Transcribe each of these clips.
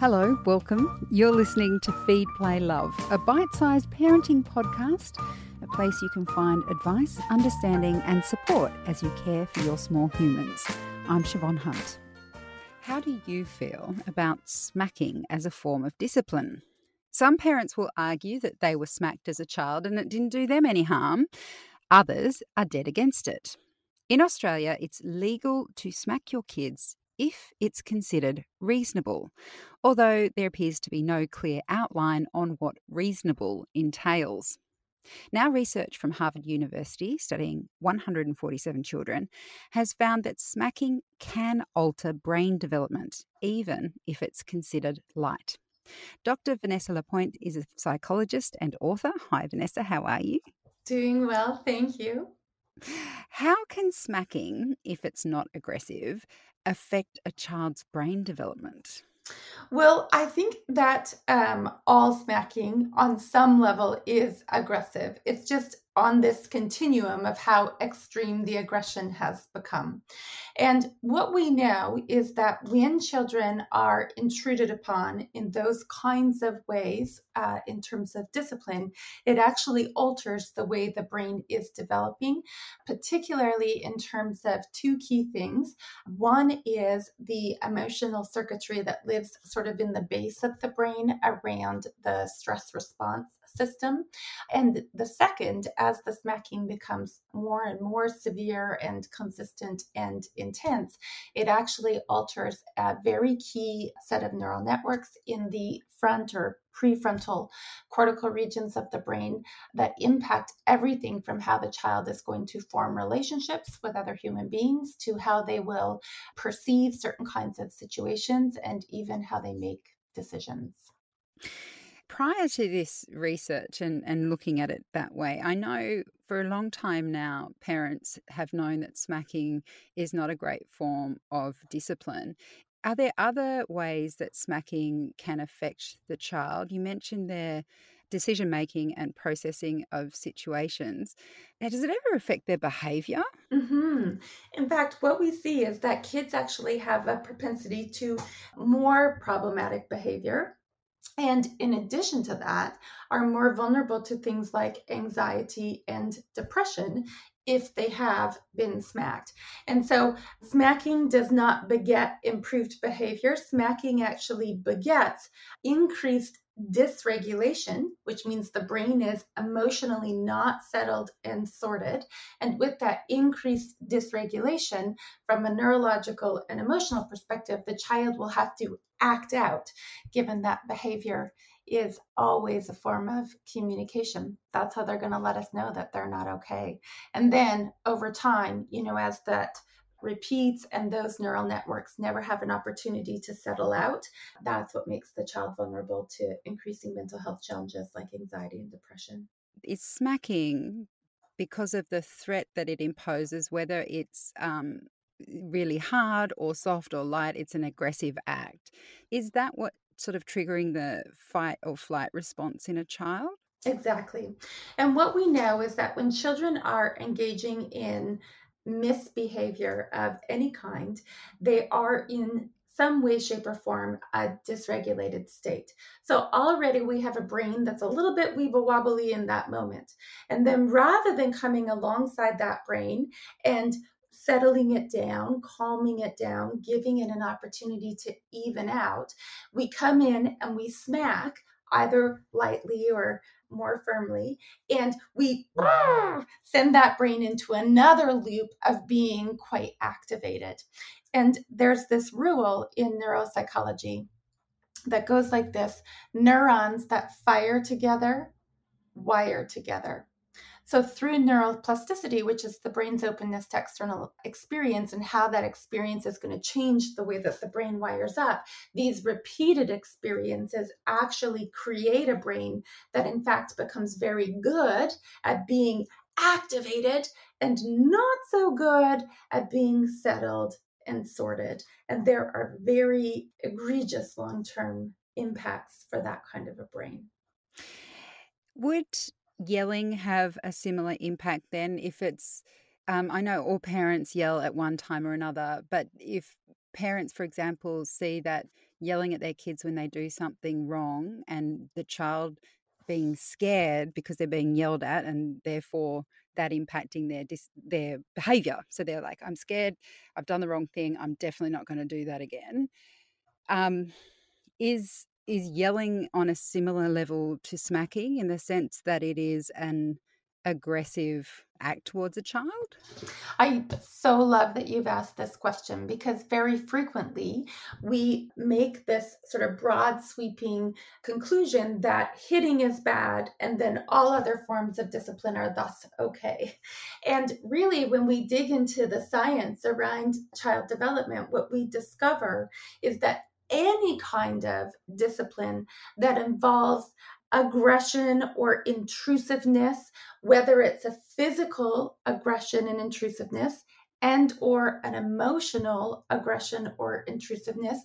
Hello, welcome. You're listening to Feed, Play, Love, a bite sized parenting podcast, a place you can find advice, understanding, and support as you care for your small humans. I'm Siobhan Hunt. How do you feel about smacking as a form of discipline? Some parents will argue that they were smacked as a child and it didn't do them any harm. Others are dead against it. In Australia, it's legal to smack your kids if it's considered reasonable, although there appears to be no clear outline on what reasonable entails. Now, research from Harvard University, studying 147 children, has found that smacking can alter brain development, even if it's considered light. Dr. Vanessa Lapointe is a psychologist and author. Hi, Vanessa, how are you? Doing well, thank you. How can smacking, if it's not aggressive, affect a child's brain development? Well, I think that um, all smacking on some level is aggressive. It's just on this continuum of how extreme the aggression has become. And what we know is that when children are intruded upon in those kinds of ways, uh, in terms of discipline, it actually alters the way the brain is developing, particularly in terms of two key things. One is the emotional circuitry that lives sort of in the base of the brain around the stress response system. And the second, as the smacking becomes more and more severe and consistent and intense, it actually alters a very key set of neural networks in the front or prefrontal cortical regions of the brain that impact everything from how the child is going to form relationships with other human beings to how they will perceive certain kinds of situations and even how they make decisions prior to this research and, and looking at it that way, I know for a long time now, parents have known that smacking is not a great form of discipline. Are there other ways that smacking can affect the child? You mentioned their decision making and processing of situations. Now, does it ever affect their behavior? Mm-hmm. In fact, what we see is that kids actually have a propensity to more problematic behavior and in addition to that, are more vulnerable to things like anxiety and depression if they have been smacked. And so, smacking does not beget improved behavior. Smacking actually begets increased dysregulation, which means the brain is emotionally not settled and sorted. And with that increased dysregulation, from a neurological and emotional perspective, the child will have to act out, given that behavior is always a form of communication. That's how they're going to let us know that they're not okay. And then over time, you know, as that repeats and those neural networks never have an opportunity to settle out, that's what makes the child vulnerable to increasing mental health challenges like anxiety and depression. It's smacking because of the threat that it imposes, whether it's um, really hard or soft or light, it's an aggressive act. Is that what sort of triggering the fight or flight response in a child? Exactly. And what we know is that when children are engaging in misbehavior of any kind, they are in some way, shape, or form a dysregulated state. So already we have a brain that's a little bit weeble wobbly in that moment. And then rather than coming alongside that brain and settling it down, calming it down, giving it an opportunity to even out, we come in and we smack either lightly or more firmly, and we send that brain into another loop of being quite activated. And there's this rule in neuropsychology that goes like this neurons that fire together wire together. So, through neuroplasticity, which is the brain's openness to external experience and how that experience is going to change the way that the brain wires up, these repeated experiences actually create a brain that, in fact, becomes very good at being activated and not so good at being settled and sorted. And there are very egregious long term impacts for that kind of a brain. Would yelling have a similar impact then if it's um, I know all parents yell at one time or another, but if parents, for example, see that yelling at their kids when they do something wrong and the child being scared because they're being yelled at and therefore that impacting their dis- their behavior. So they're like i'm scared. I've done the wrong thing. I'm definitely not going to do that again. Um, is is yelling on a similar level to smacking in the sense that it is an aggressive act towards a child? I so love that you've asked this question because very frequently we make this sort of broad sweeping conclusion that hitting is bad and then all other forms of discipline are thus okay. And really, when we dig into the science around child development, what we discover is that any kind of discipline that involves aggression or intrusiveness whether it's a physical aggression and intrusiveness and or an emotional aggression or intrusiveness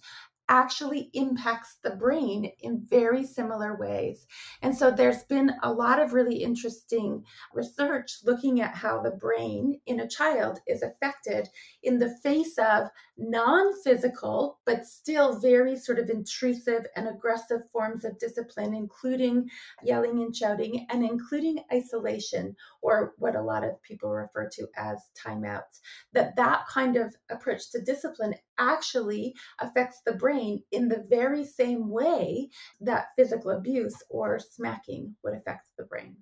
actually impacts the brain in very similar ways. And so there's been a lot of really interesting research looking at how the brain in a child is affected in the face of non physical, but still very sort of intrusive and aggressive forms of discipline, including yelling and shouting, and including isolation, or what a lot of people refer to as timeouts. That that kind of approach to discipline actually affects the brain in the very same way that physical abuse or smacking would affect the brain.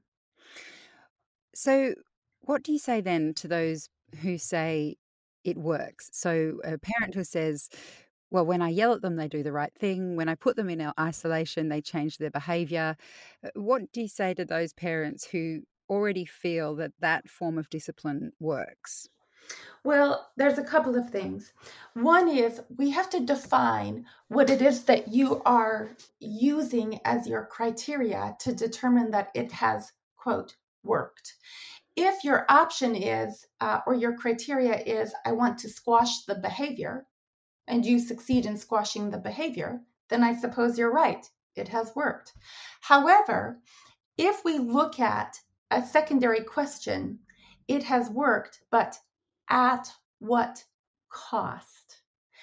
So, what do you say then to those who say it works? So, a parent who says, well, when I yell at them, they do the right thing. When I put them in isolation, they change their behavior. Uh, what do you say to those parents who already feel that that form of discipline works? Well, there's a couple of things. One is we have to define what it is that you are using as your criteria to determine that it has, quote, worked. If your option is, uh, or your criteria is, I want to squash the behavior, and you succeed in squashing the behavior, then I suppose you're right. It has worked. However, if we look at a secondary question, it has worked, but at what cost?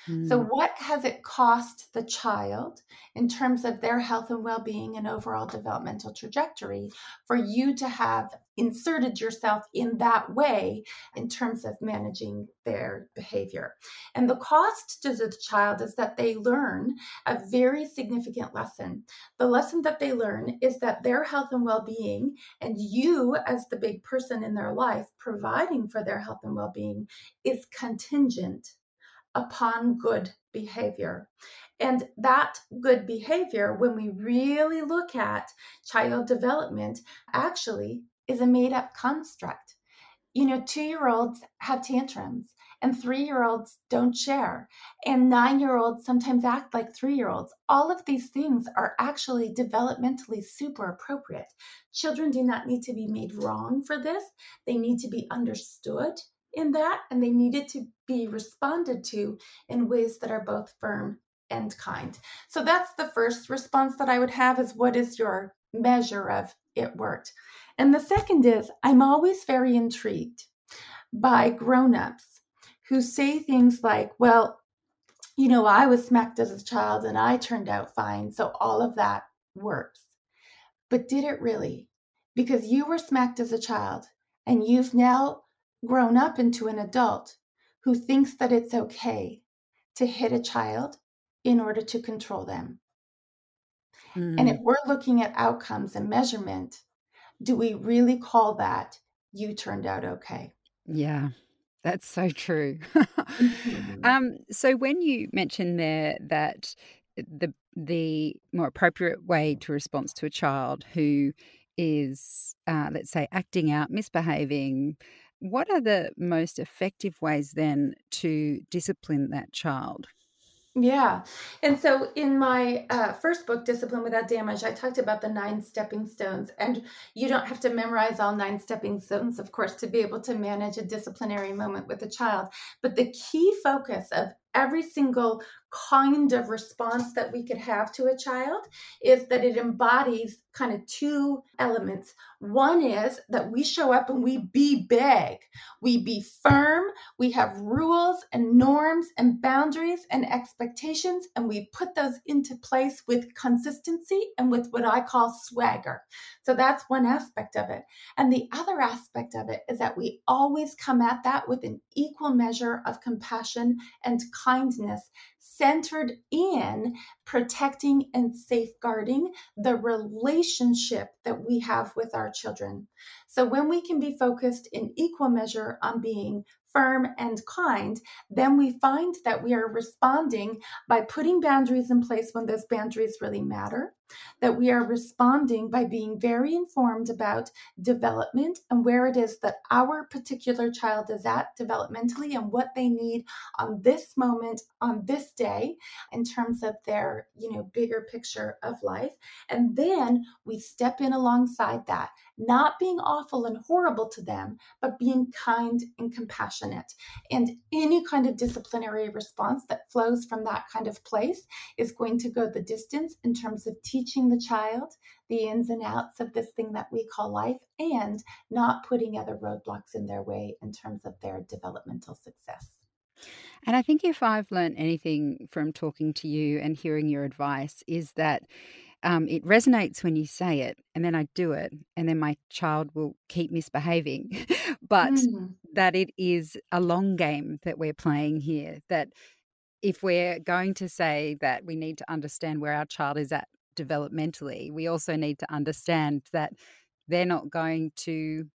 So, hmm. what has it cost the child in terms of their health and well being and overall developmental trajectory for you to have inserted yourself in that way in terms of managing their behavior? And the cost to the child is that they learn a very significant lesson. The lesson that they learn is that their health and well being, and you as the big person in their life providing for their health and well being, is contingent upon good behavior. And that good behavior, when we really look at child development, actually is a made up construct. You know, two year olds have tantrums, and three year olds don't share, and nine year olds sometimes act like three year olds. All of these things are actually developmentally super appropriate. Children do not need to be made wrong for this, they need to be understood in that and they needed to be responded to in ways that are both firm and kind. So that's the first response that I would have is what is your measure of it worked? And the second is I'm always very intrigued by grown-ups who say things like, well, you know, I was smacked as a child and I turned out fine, so all of that works. But did it really? Because you were smacked as a child and you've now grown up into an adult who thinks that it's okay to hit a child in order to control them. Mm. And if mm. we're looking at outcomes and measurement, do we really call that you turned out okay? Yeah. That's so true. mm-hmm. um, so when you mentioned there that the the more appropriate way to respond to a child who is, uh, let's say, acting out, misbehaving, what are the most effective ways then to discipline that child? Yeah. And so in my uh, first book, Discipline Without Damage, I talked about the nine stepping stones. And you don't have to memorize all nine stepping stones, of course, to be able to manage a disciplinary moment with a child. But the key focus of every single kind of response that we could have to a child is that it embodies kind of two elements. One is that we show up and we be big, we be firm, we have rules and norms and boundaries and expectations, and we put those into place with consistency and with what I call swagger. So that's one aspect of it. And the other aspect of it is that we always come at that with an equal measure of compassion and kindness centered in protecting and safeguarding the relationship that we have with our children. So, when we can be focused in equal measure on being firm, and kind, then we find that we are responding by putting boundaries in place when those boundaries really matter, that we are responding by being very informed about development and where it is that our particular child is at developmentally and what they need on this moment, on this day, in terms of their, you know, bigger picture of life. And then we step in alongside that, not being awful and horrible to them, but being kind and compassionate. And any kind of disciplinary response that flows from that kind of place is going to go the distance in terms of teaching the child the ins and outs of this thing that we call life and not putting other roadblocks in their way in terms of their developmental success. And I think if I've learned anything from talking to you and hearing your advice, is that um, it resonates when you say it, and then I do it, and then my child will keep misbehaving. but mm. that it is a long game that we're playing here. That if we're going to say that we need to understand where our child is at developmentally, we also need to understand that they're not going to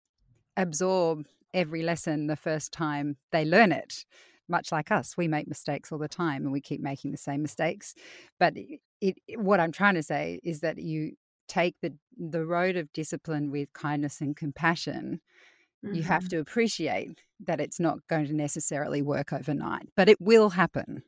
absorb every lesson the first time they learn it much like us, we make mistakes all the time and we keep making the same mistakes. But it, it, what I'm trying to say is that you take the the road of discipline with kindness and compassion. Mm-hmm. You have mm-hmm. to appreciate that it's not going to necessarily work overnight, but it will happen.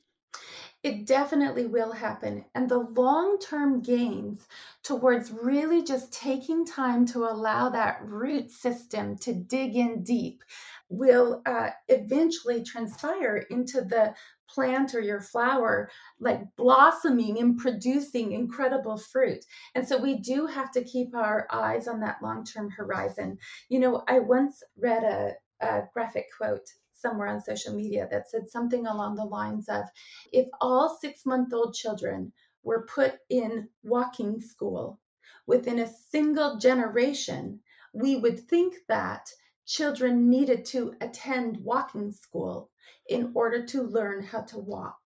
It definitely will happen. And the long term gains towards really just taking time to allow that root system to dig in deep will uh, eventually transpire into the plant or your flower like blossoming and producing incredible fruit. And so we do have to keep our eyes on that long term horizon. You know, I once read a, a graphic quote somewhere on social media that said something along the lines of if all six month old children were put in walking school within a single generation, we would think that children needed to attend walking school in order to learn how to walk.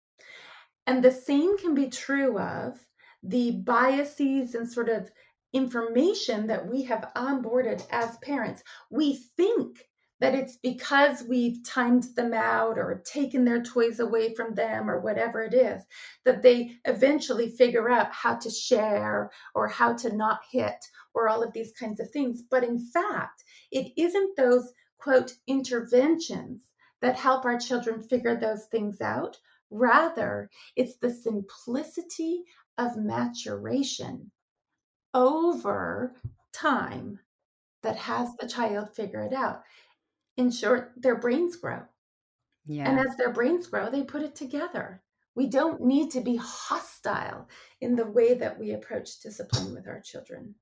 And the same can be true of the biases and sort of information that we have onboarded as parents. We think that it's because we've timed them out or taken their toys away from them or whatever it is that they eventually figure out how to share or how to not hit or all of these kinds of things. But in fact, it isn't those quote interventions that help our children figure those things out. Rather, it's the simplicity of maturation over time that has the child figure it out in short, their brains grow. Yeah. And as their brains grow, they put it together. We don't need to be hostile in the way that we approach discipline with our children.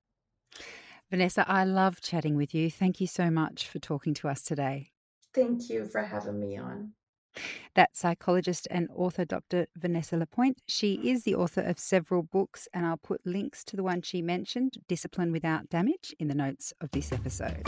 Vanessa, I love chatting with you. Thank you so much for talking to us today. Thank you for having me on. That psychologist and author Dr. Vanessa Lapointe. She is the author of several books, and I'll put links to the one she mentioned, Discipline Without Damage, in the notes of this episode.